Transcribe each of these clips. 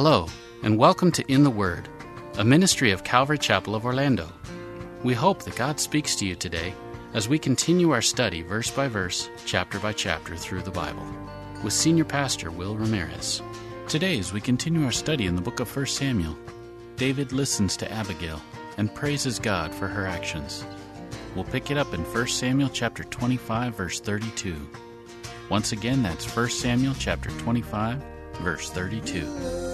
Hello, and welcome to In the Word, a ministry of Calvary Chapel of Orlando. We hope that God speaks to you today as we continue our study verse by verse, chapter by chapter through the Bible with Senior Pastor Will Ramirez. Today, as we continue our study in the book of 1 Samuel, David listens to Abigail and praises God for her actions. We'll pick it up in 1 Samuel chapter 25 verse 32. Once again, that's 1 Samuel chapter 25 verse 32.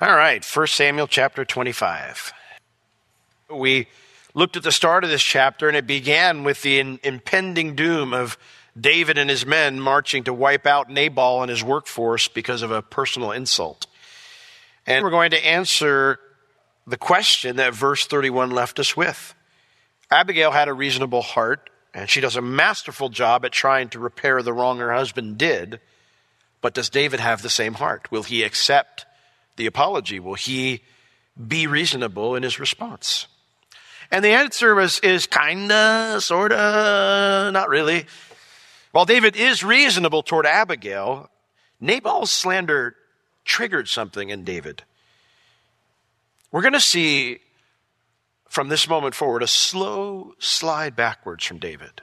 All right, 1 Samuel chapter 25. We looked at the start of this chapter, and it began with the in, impending doom of David and his men marching to wipe out Nabal and his workforce because of a personal insult. And we're going to answer the question that verse 31 left us with. Abigail had a reasonable heart, and she does a masterful job at trying to repair the wrong her husband did. But does David have the same heart? Will he accept the apology? Will he be reasonable in his response? And the answer is, is kinda, sorta, not really. While David is reasonable toward Abigail, Nabal's slander triggered something in David. We're going to see from this moment forward a slow slide backwards from David.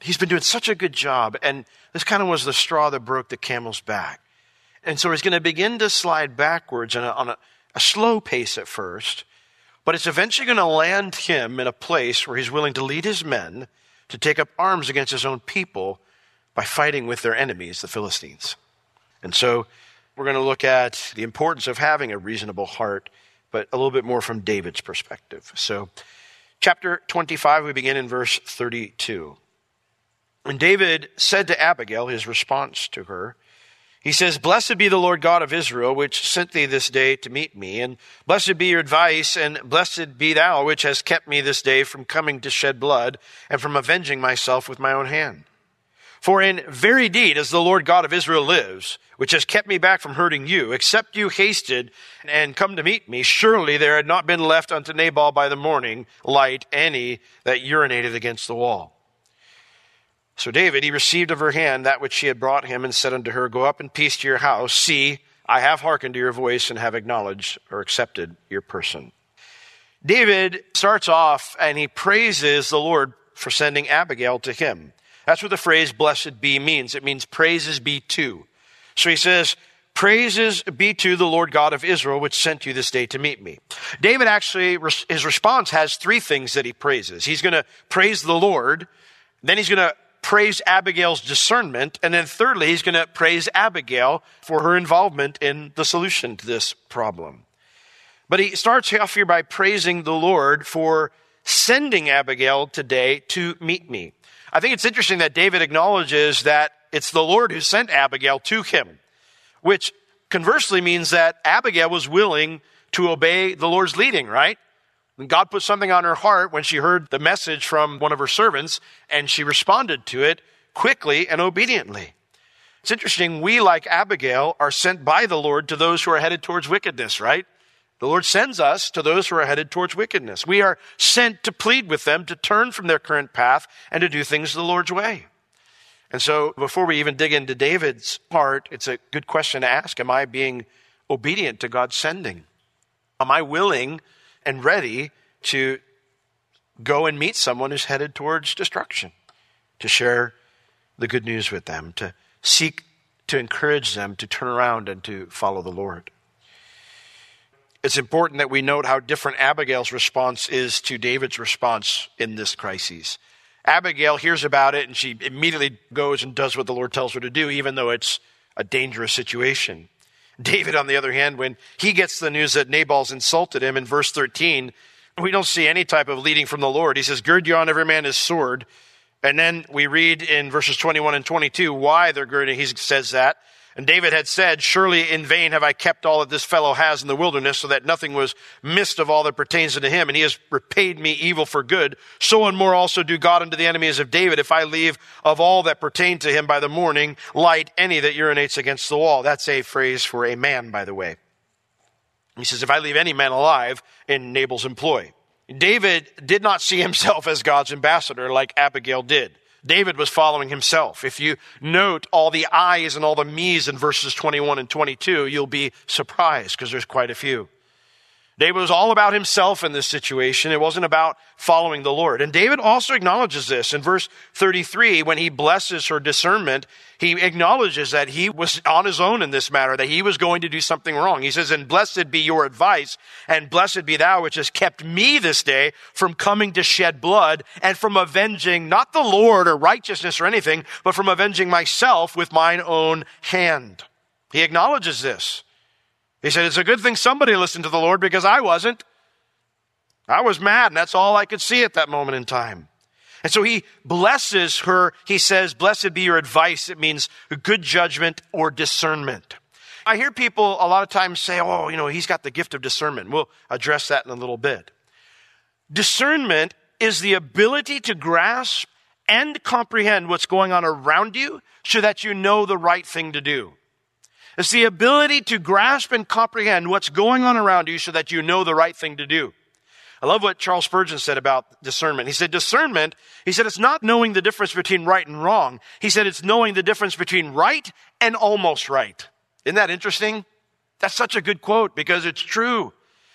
He's been doing such a good job, and this kind of was the straw that broke the camel's back. And so he's going to begin to slide backwards on, a, on a, a slow pace at first, but it's eventually going to land him in a place where he's willing to lead his men to take up arms against his own people by fighting with their enemies, the Philistines. And so we're going to look at the importance of having a reasonable heart, but a little bit more from David's perspective. So, chapter 25, we begin in verse 32. And David said to Abigail, his response to her, he says, Blessed be the Lord God of Israel, which sent thee this day to meet me, and blessed be your advice, and blessed be thou, which has kept me this day from coming to shed blood, and from avenging myself with my own hand. For in very deed, as the Lord God of Israel lives, which has kept me back from hurting you, except you hasted and come to meet me, surely there had not been left unto Nabal by the morning light any that urinated against the wall. So David, he received of her hand that which she had brought him and said unto her, Go up in peace to your house. See, I have hearkened to your voice and have acknowledged or accepted your person. David starts off and he praises the Lord for sending Abigail to him. That's what the phrase blessed be means. It means praises be to. So he says, Praises be to the Lord God of Israel, which sent you this day to meet me. David actually, his response has three things that he praises. He's going to praise the Lord, then he's going to praise Abigail's discernment. And then thirdly, he's going to praise Abigail for her involvement in the solution to this problem. But he starts off here by praising the Lord for sending Abigail today to meet me. I think it's interesting that David acknowledges that it's the Lord who sent Abigail to him, which conversely means that Abigail was willing to obey the Lord's leading, right? God put something on her heart when she heard the message from one of her servants, and she responded to it quickly and obediently. It's interesting, we, like Abigail, are sent by the Lord to those who are headed towards wickedness, right? The Lord sends us to those who are headed towards wickedness. We are sent to plead with them to turn from their current path and to do things the Lord's way. And so, before we even dig into David's part, it's a good question to ask Am I being obedient to God's sending? Am I willing and ready to go and meet someone who's headed towards destruction, to share the good news with them, to seek to encourage them to turn around and to follow the Lord. It's important that we note how different Abigail's response is to David's response in this crisis. Abigail hears about it and she immediately goes and does what the Lord tells her to do, even though it's a dangerous situation. David, on the other hand, when he gets the news that Nabal's insulted him in verse 13, we don't see any type of leading from the Lord. He says, Gird you on every man his sword. And then we read in verses 21 and 22 why they're girding. He says that. And David had said, Surely in vain have I kept all that this fellow has in the wilderness, so that nothing was missed of all that pertains unto him, and he has repaid me evil for good. So and more also do God unto the enemies of David, if I leave of all that pertain to him by the morning light any that urinates against the wall. That's a phrase for a man, by the way. He says, If I leave any man alive in Nabal's employ. David did not see himself as God's ambassador like Abigail did. David was following himself. If you note all the I's and all the me's in verses 21 and 22, you'll be surprised because there's quite a few. David was all about himself in this situation. It wasn't about following the Lord. And David also acknowledges this in verse 33 when he blesses her discernment. He acknowledges that he was on his own in this matter, that he was going to do something wrong. He says, And blessed be your advice, and blessed be thou which has kept me this day from coming to shed blood and from avenging not the Lord or righteousness or anything, but from avenging myself with mine own hand. He acknowledges this. He said, It's a good thing somebody listened to the Lord because I wasn't. I was mad, and that's all I could see at that moment in time. And so he blesses her. He says, Blessed be your advice. It means good judgment or discernment. I hear people a lot of times say, Oh, you know, he's got the gift of discernment. We'll address that in a little bit. Discernment is the ability to grasp and comprehend what's going on around you so that you know the right thing to do. It's the ability to grasp and comprehend what's going on around you so that you know the right thing to do. I love what Charles Spurgeon said about discernment. He said, discernment, he said, it's not knowing the difference between right and wrong. He said, it's knowing the difference between right and almost right. Isn't that interesting? That's such a good quote because it's true.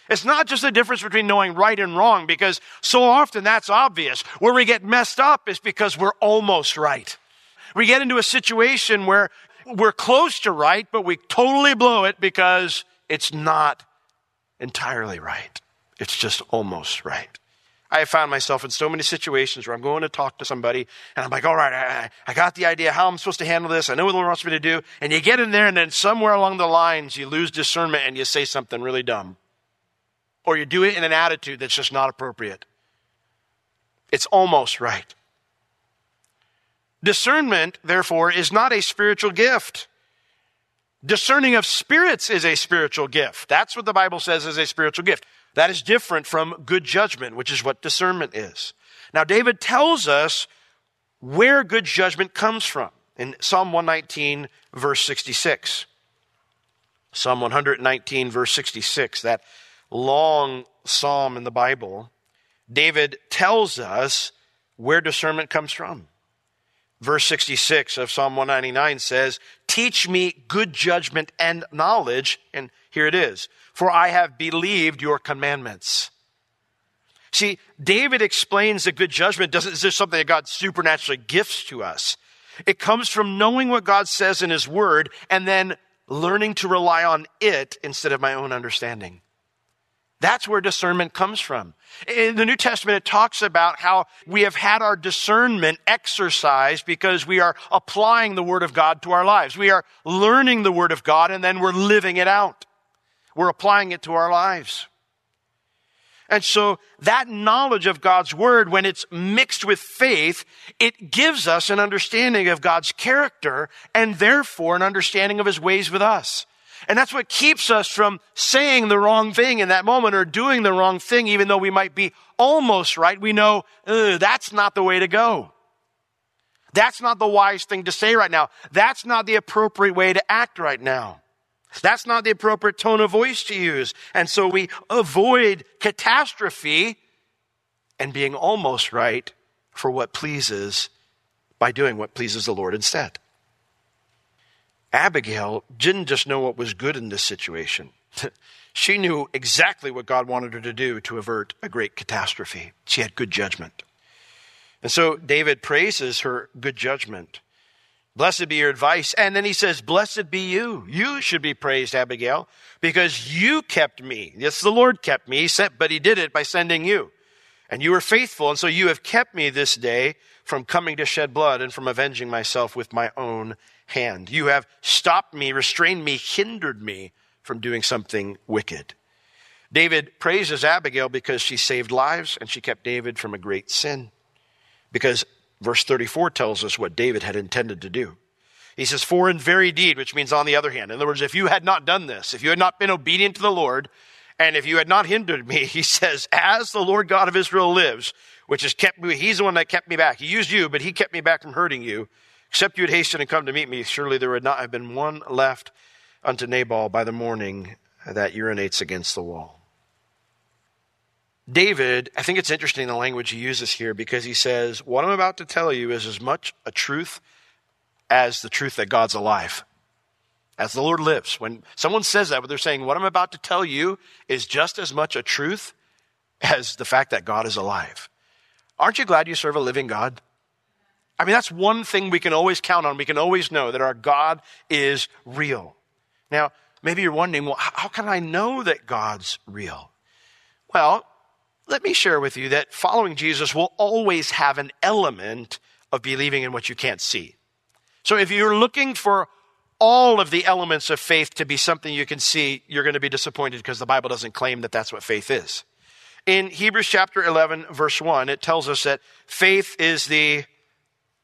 It's not just the difference between knowing right and wrong because so often that's obvious. Where we get messed up is because we're almost right. We get into a situation where we're close to right, but we totally blow it because it's not entirely right. It's just almost right. I have found myself in so many situations where I'm going to talk to somebody and I'm like, all right, I, I got the idea how I'm supposed to handle this. I know what the Lord wants me to do. And you get in there and then somewhere along the lines you lose discernment and you say something really dumb. Or you do it in an attitude that's just not appropriate. It's almost right. Discernment, therefore, is not a spiritual gift. Discerning of spirits is a spiritual gift. That's what the Bible says is a spiritual gift. That is different from good judgment, which is what discernment is. Now, David tells us where good judgment comes from in Psalm 119, verse 66. Psalm 119, verse 66, that long psalm in the Bible, David tells us where discernment comes from. Verse 66 of Psalm 199 says, Teach me good judgment and knowledge. And here it is. For I have believed your commandments. See, David explains that good judgment doesn't, is this something that God supernaturally gifts to us? It comes from knowing what God says in His Word and then learning to rely on it instead of my own understanding. That's where discernment comes from. In the New Testament, it talks about how we have had our discernment exercised because we are applying the Word of God to our lives. We are learning the Word of God and then we're living it out. We're applying it to our lives. And so that knowledge of God's Word, when it's mixed with faith, it gives us an understanding of God's character and therefore an understanding of His ways with us. And that's what keeps us from saying the wrong thing in that moment or doing the wrong thing, even though we might be almost right. We know that's not the way to go. That's not the wise thing to say right now. That's not the appropriate way to act right now. That's not the appropriate tone of voice to use. And so we avoid catastrophe and being almost right for what pleases by doing what pleases the Lord instead. Abigail didn't just know what was good in this situation. she knew exactly what God wanted her to do to avert a great catastrophe. She had good judgment. And so David praises her good judgment. Blessed be your advice. And then he says, Blessed be you. You should be praised, Abigail, because you kept me. Yes, the Lord kept me, he sent, but he did it by sending you. And you were faithful, and so you have kept me this day from coming to shed blood and from avenging myself with my own hand. You have stopped me, restrained me, hindered me from doing something wicked. David praises Abigail because she saved lives and she kept David from a great sin. Because Verse 34 tells us what David had intended to do. He says, For in very deed, which means on the other hand. In other words, if you had not done this, if you had not been obedient to the Lord, and if you had not hindered me, he says, As the Lord God of Israel lives, which has kept me, he's the one that kept me back. He used you, but he kept me back from hurting you. Except you had hastened and come to meet me, surely there would not have been one left unto Nabal by the morning that urinates against the wall. David, I think it's interesting the language he uses here because he says, What I'm about to tell you is as much a truth as the truth that God's alive, as the Lord lives. When someone says that, they're saying, What I'm about to tell you is just as much a truth as the fact that God is alive. Aren't you glad you serve a living God? I mean, that's one thing we can always count on. We can always know that our God is real. Now, maybe you're wondering, well, how can I know that God's real? Well, let me share with you that following Jesus will always have an element of believing in what you can't see. So if you're looking for all of the elements of faith to be something you can see, you're going to be disappointed because the Bible doesn't claim that that's what faith is. In Hebrews chapter 11, verse 1, it tells us that faith is the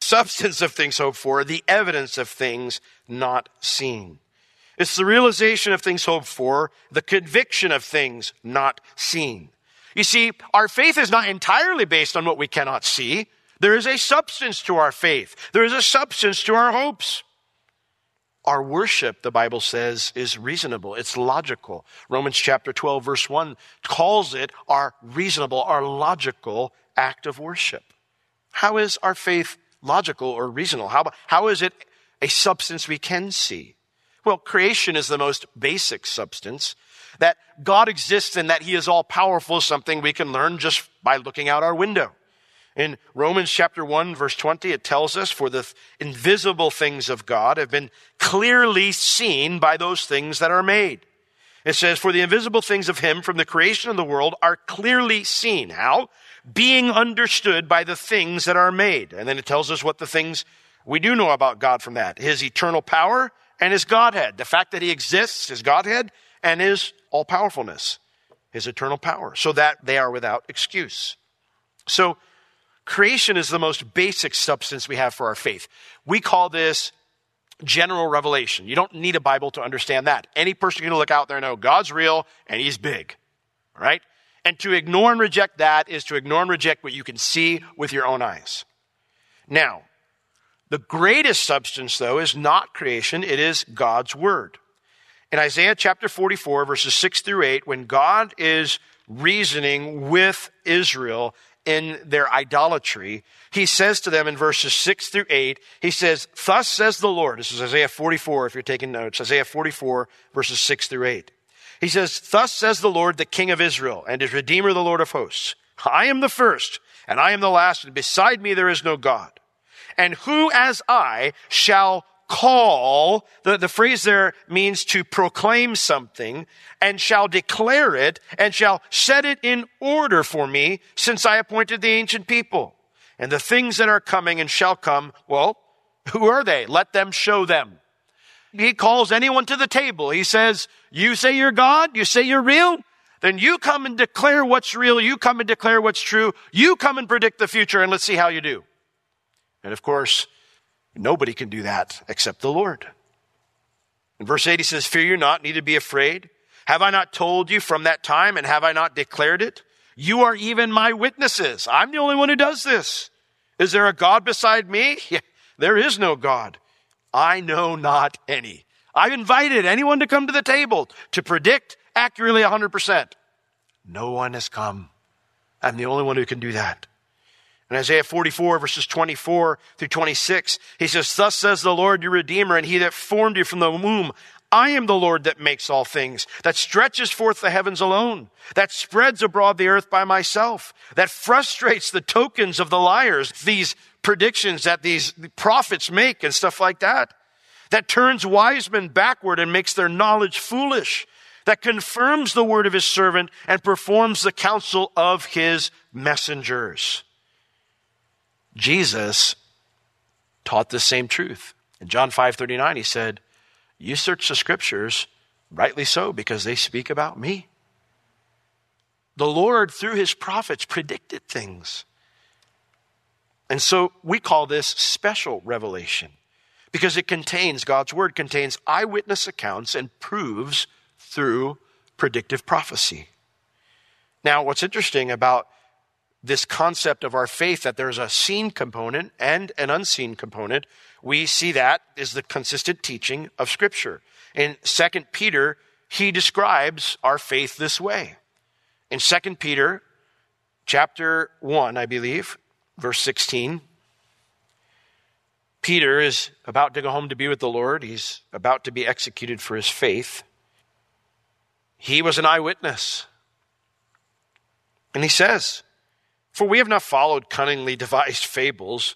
substance of things hoped for, the evidence of things not seen. It's the realization of things hoped for, the conviction of things not seen. You see, our faith is not entirely based on what we cannot see. There is a substance to our faith. There is a substance to our hopes. Our worship, the Bible says, is reasonable. It's logical. Romans chapter 12, verse 1 calls it our reasonable, our logical act of worship. How is our faith logical or reasonable? How, how is it a substance we can see? Well, creation is the most basic substance. That God exists and that He is all powerful is something we can learn just by looking out our window. In Romans chapter 1 verse 20, it tells us, for the invisible things of God have been clearly seen by those things that are made. It says, for the invisible things of Him from the creation of the world are clearly seen. How? Being understood by the things that are made. And then it tells us what the things we do know about God from that. His eternal power and His Godhead. The fact that He exists, His Godhead, and His all powerfulness, his eternal power, so that they are without excuse. So, creation is the most basic substance we have for our faith. We call this general revelation. You don't need a Bible to understand that. Any person can look out there and know God's real and he's big, right? And to ignore and reject that is to ignore and reject what you can see with your own eyes. Now, the greatest substance, though, is not creation, it is God's Word. In Isaiah chapter 44, verses 6 through 8, when God is reasoning with Israel in their idolatry, he says to them in verses 6 through 8, he says, Thus says the Lord. This is Isaiah 44, if you're taking notes. Isaiah 44, verses 6 through 8. He says, Thus says the Lord, the King of Israel, and his Redeemer, the Lord of hosts. I am the first, and I am the last, and beside me there is no God. And who as I shall call, the, the phrase there means to proclaim something, and shall declare it, and shall set it in order for me, since I appointed the ancient people. And the things that are coming and shall come, well, who are they? Let them show them. He calls anyone to the table. He says, You say you're God? You say you're real? Then you come and declare what's real. You come and declare what's true. You come and predict the future, and let's see how you do. And of course, Nobody can do that except the Lord. In verse 8, he says, Fear you not, neither be afraid. Have I not told you from that time, and have I not declared it? You are even my witnesses. I'm the only one who does this. Is there a God beside me? there is no God. I know not any. I've invited anyone to come to the table to predict accurately 100%. No one has come. I'm the only one who can do that. In Isaiah 44 verses 24 through 26, he says, Thus says the Lord your Redeemer and he that formed you from the womb. I am the Lord that makes all things, that stretches forth the heavens alone, that spreads abroad the earth by myself, that frustrates the tokens of the liars, these predictions that these prophets make and stuff like that. That turns wise men backward and makes their knowledge foolish. That confirms the word of his servant and performs the counsel of his messengers. Jesus taught the same truth. In John 5:39 he said, "You search the scriptures, rightly so because they speak about me." The Lord through his prophets predicted things. And so we call this special revelation because it contains God's word contains eyewitness accounts and proves through predictive prophecy. Now, what's interesting about this concept of our faith that there's a seen component and an unseen component, we see that is the consistent teaching of Scripture. In 2 Peter, he describes our faith this way. In 2 Peter chapter 1, I believe, verse 16, Peter is about to go home to be with the Lord. He's about to be executed for his faith. He was an eyewitness. And he says, For we have not followed cunningly devised fables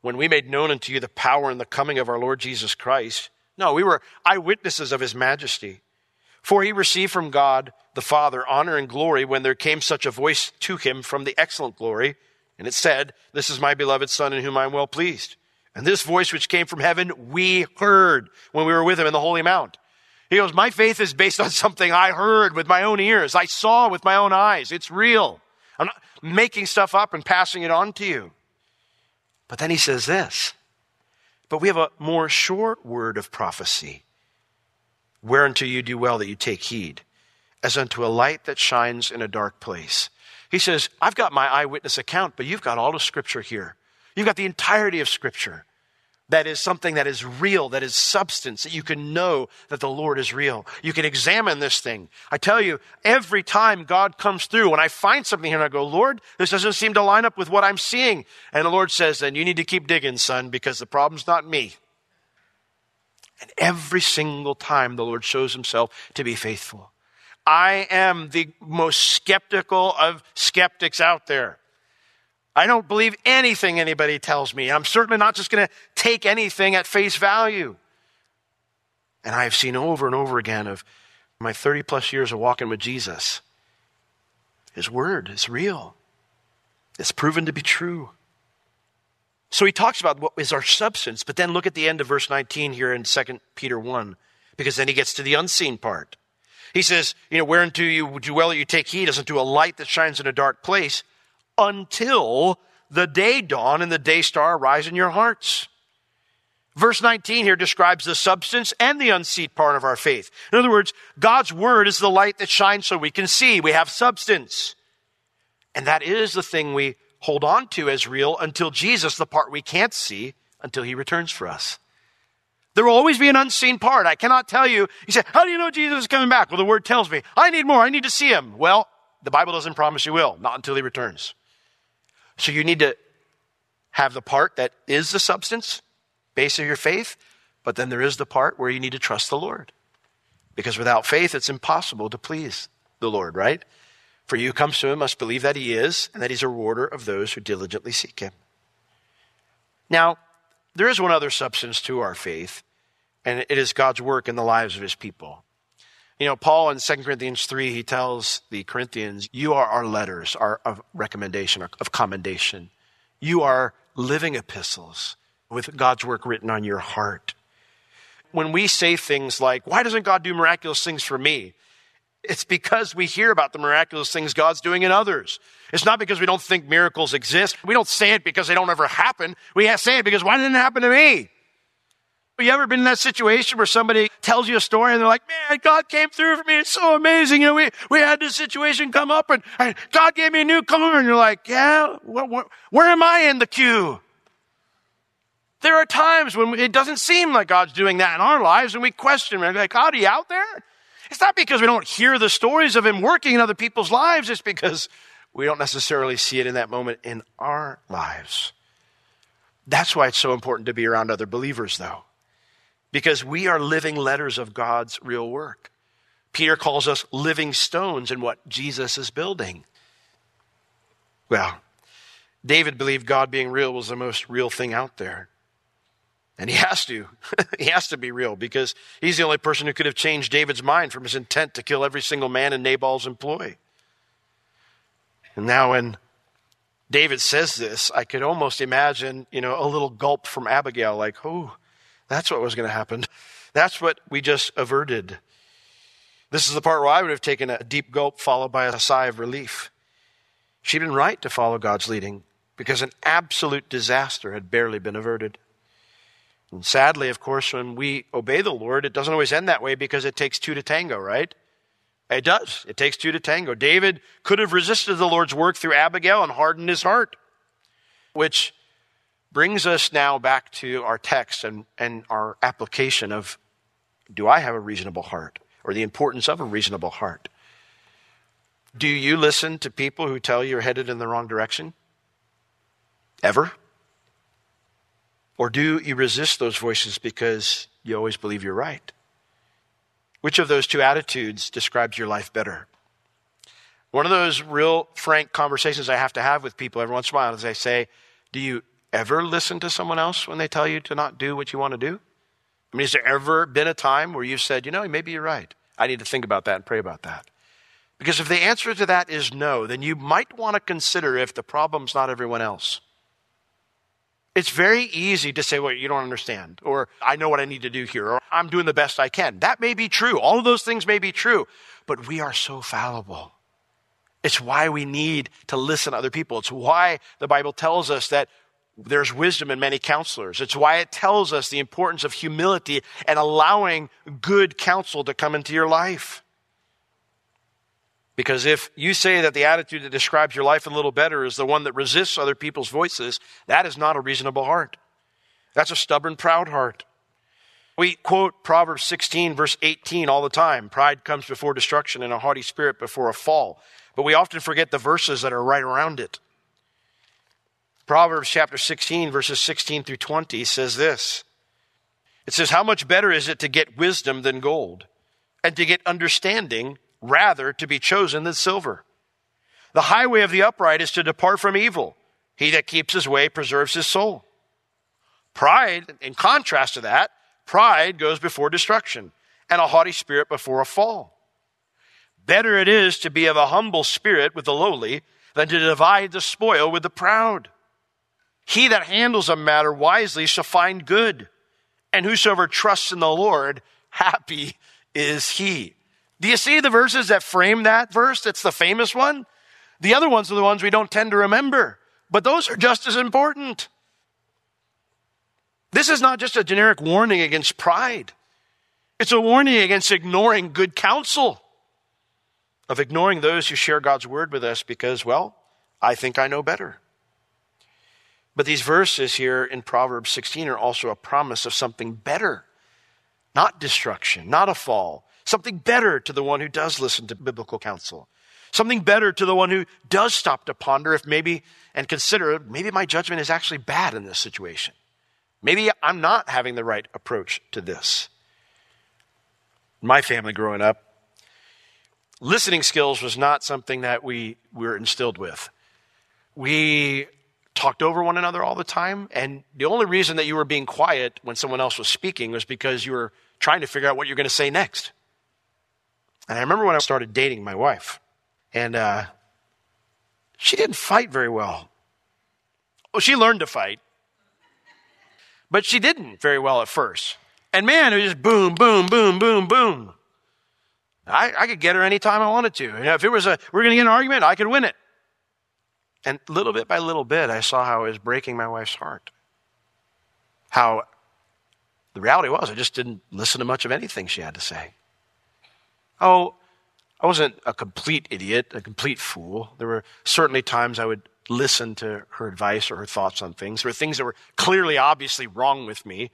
when we made known unto you the power and the coming of our Lord Jesus Christ. No, we were eyewitnesses of his majesty. For he received from God the Father honor and glory when there came such a voice to him from the excellent glory. And it said, This is my beloved Son in whom I am well pleased. And this voice which came from heaven, we heard when we were with him in the Holy Mount. He goes, My faith is based on something I heard with my own ears. I saw with my own eyes. It's real. I'm not making stuff up and passing it on to you. But then he says this. But we have a more short word of prophecy, whereunto you do well that you take heed, as unto a light that shines in a dark place. He says, I've got my eyewitness account, but you've got all the scripture here. You've got the entirety of scripture that is something that is real, that is substance, that you can know that the Lord is real. You can examine this thing. I tell you, every time God comes through, when I find something here and I go, Lord, this doesn't seem to line up with what I'm seeing. And the Lord says, then you need to keep digging, son, because the problem's not me. And every single time the Lord shows himself to be faithful. I am the most skeptical of skeptics out there. I don't believe anything anybody tells me. I'm certainly not just going to take anything at face value. And I have seen over and over again of my 30 plus years of walking with Jesus. His word is real. It's proven to be true. So he talks about what is our substance, but then look at the end of verse 19 here in 2 Peter 1, because then he gets to the unseen part. He says, you know, whereunto you do well that you take heed as unto a light that shines in a dark place, until the day dawn and the day star arise in your hearts. Verse 19 here describes the substance and the unseen part of our faith. In other words, God's word is the light that shines so we can see. We have substance. And that is the thing we hold on to as real until Jesus, the part we can't see, until he returns for us. There will always be an unseen part. I cannot tell you. You say, how do you know Jesus is coming back? Well, the word tells me. I need more. I need to see him. Well, the Bible doesn't promise you will, not until he returns. So you need to have the part that is the substance, base of your faith, but then there is the part where you need to trust the Lord. Because without faith, it's impossible to please the Lord, right? For you who comes to him must believe that he is, and that he's a rewarder of those who diligently seek him. Now, there is one other substance to our faith, and it is God's work in the lives of his people. You know, Paul in 2 Corinthians 3, he tells the Corinthians, You are our letters our, of recommendation, of commendation. You are living epistles with God's work written on your heart. When we say things like, Why doesn't God do miraculous things for me? It's because we hear about the miraculous things God's doing in others. It's not because we don't think miracles exist. We don't say it because they don't ever happen. We say it because why didn't it happen to me? Have you ever been in that situation where somebody tells you a story and they're like, man, God came through for me. It's so amazing. You know, we, we had this situation come up and, and God gave me a new car. And you're like, yeah, wh- wh- where am I in the queue? There are times when it doesn't seem like God's doing that in our lives and we question be like, God, are you out there? It's not because we don't hear the stories of him working in other people's lives. It's because we don't necessarily see it in that moment in our lives. That's why it's so important to be around other believers, though because we are living letters of God's real work. Peter calls us living stones in what Jesus is building. Well, David believed God being real was the most real thing out there. And he has to. he has to be real because he's the only person who could have changed David's mind from his intent to kill every single man in Nabal's employ. And now when David says this, I could almost imagine, you know, a little gulp from Abigail, like, oh, that's what was going to happen. That's what we just averted. This is the part where I would have taken a deep gulp followed by a sigh of relief. She'd been right to follow God's leading because an absolute disaster had barely been averted. And sadly, of course, when we obey the Lord, it doesn't always end that way because it takes two to tango, right? It does. It takes two to tango. David could have resisted the Lord's work through Abigail and hardened his heart, which brings us now back to our text and, and our application of do I have a reasonable heart or the importance of a reasonable heart? Do you listen to people who tell you you're headed in the wrong direction? Ever? Or do you resist those voices because you always believe you're right? Which of those two attitudes describes your life better? One of those real frank conversations I have to have with people every once in a while is I say, Do you ever listen to someone else when they tell you to not do what you want to do? I mean, has there ever been a time where you've said, You know, maybe you're right. I need to think about that and pray about that? Because if the answer to that is no, then you might want to consider if the problem's not everyone else. It's very easy to say, well, you don't understand, or I know what I need to do here, or I'm doing the best I can. That may be true. All of those things may be true, but we are so fallible. It's why we need to listen to other people. It's why the Bible tells us that there's wisdom in many counselors. It's why it tells us the importance of humility and allowing good counsel to come into your life. Because if you say that the attitude that describes your life a little better is the one that resists other people's voices, that is not a reasonable heart. That's a stubborn, proud heart. We quote Proverbs 16, verse 18 all the time. Pride comes before destruction and a haughty spirit before a fall. But we often forget the verses that are right around it. Proverbs chapter 16, verses 16 through 20 says this It says, How much better is it to get wisdom than gold, and to get understanding rather to be chosen than silver. The highway of the upright is to depart from evil. He that keeps his way preserves his soul. Pride, in contrast to that, pride goes before destruction, and a haughty spirit before a fall. Better it is to be of a humble spirit with the lowly than to divide the spoil with the proud. He that handles a matter wisely shall find good, and whosoever trusts in the Lord, happy is he. Do you see the verses that frame that verse? It's the famous one. The other ones are the ones we don't tend to remember, but those are just as important. This is not just a generic warning against pride. It's a warning against ignoring good counsel, of ignoring those who share God's word with us because, well, I think I know better. But these verses here in Proverbs 16 are also a promise of something better, not destruction, not a fall, Something better to the one who does listen to biblical counsel. Something better to the one who does stop to ponder if maybe and consider maybe my judgment is actually bad in this situation. Maybe I'm not having the right approach to this. My family growing up, listening skills was not something that we were instilled with. We talked over one another all the time, and the only reason that you were being quiet when someone else was speaking was because you were trying to figure out what you're going to say next. And I remember when I started dating my wife, and uh, she didn't fight very well. Well, she learned to fight, but she didn't very well at first. And man, it was just boom, boom, boom, boom, boom. I, I could get her anytime I wanted to. You know, if it was a, we are going to get an argument, I could win it. And little bit by little bit, I saw how it was breaking my wife's heart. How the reality was, I just didn't listen to much of anything she had to say. Oh, I wasn't a complete idiot, a complete fool. There were certainly times I would listen to her advice or her thoughts on things. There were things that were clearly, obviously wrong with me.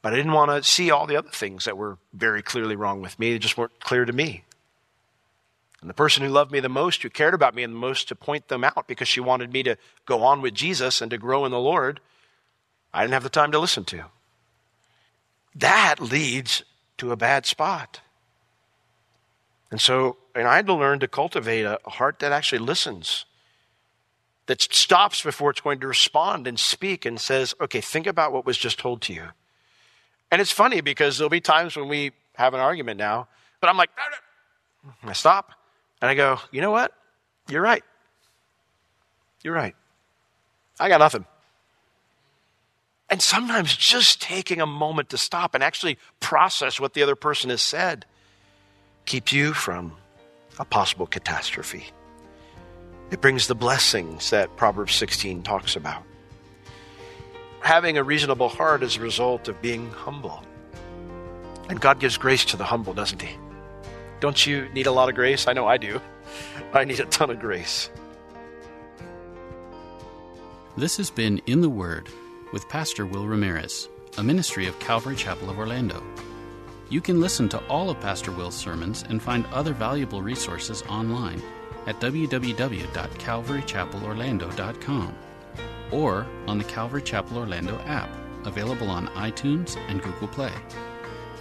But I didn't want to see all the other things that were very clearly wrong with me. They just weren't clear to me. And the person who loved me the most, who cared about me the most, to point them out because she wanted me to go on with Jesus and to grow in the Lord, I didn't have the time to listen to. That leads to a bad spot. And so and I had to learn to cultivate a heart that actually listens. that stops before it's going to respond and speak and says, okay, think about what was just told to you. And it's funny because there'll be times when we have an argument now, but I'm like, I stop and I go, you know what? You're right. You're right. I got nothing. And sometimes just taking a moment to stop and actually process what the other person has said keeps you from a possible catastrophe. It brings the blessings that Proverbs 16 talks about. Having a reasonable heart is a result of being humble. And God gives grace to the humble, doesn't He? Don't you need a lot of grace? I know I do. I need a ton of grace. This has been In the Word with Pastor Will Ramirez, a ministry of Calvary Chapel of Orlando. You can listen to all of Pastor Will's sermons and find other valuable resources online at www.calvarychapelorlando.com or on the Calvary Chapel Orlando app, available on iTunes and Google Play.